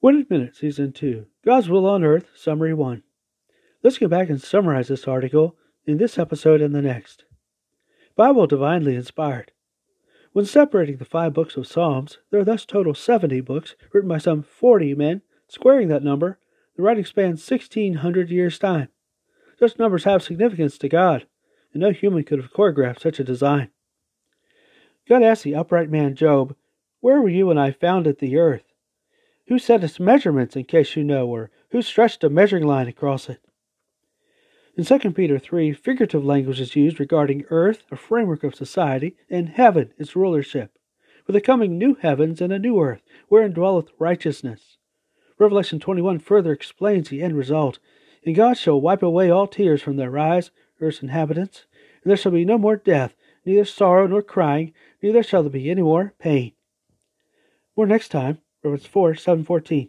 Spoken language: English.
One Minute, Season 2 God's Will on Earth, Summary 1. Let's go back and summarize this article in this episode and the next. Bible divinely inspired. When separating the five books of Psalms, there are thus total 70 books written by some 40 men. Squaring that number, the writing spans 1600 years' time. Such numbers have significance to God, and no human could have choreographed such a design. God asked the upright man Job, Where were you when I founded the earth? Who set its measurements, in case you know, or who stretched a measuring line across it? In 2 Peter 3, figurative language is used regarding earth, a framework of society, and heaven, its rulership, for the coming new heavens and a new earth, wherein dwelleth righteousness. Revelation 21 further explains the end result, and God shall wipe away all tears from their eyes, earth's inhabitants, and there shall be no more death, neither sorrow nor crying, neither shall there be any more pain. More next time. Romans 4 7 14.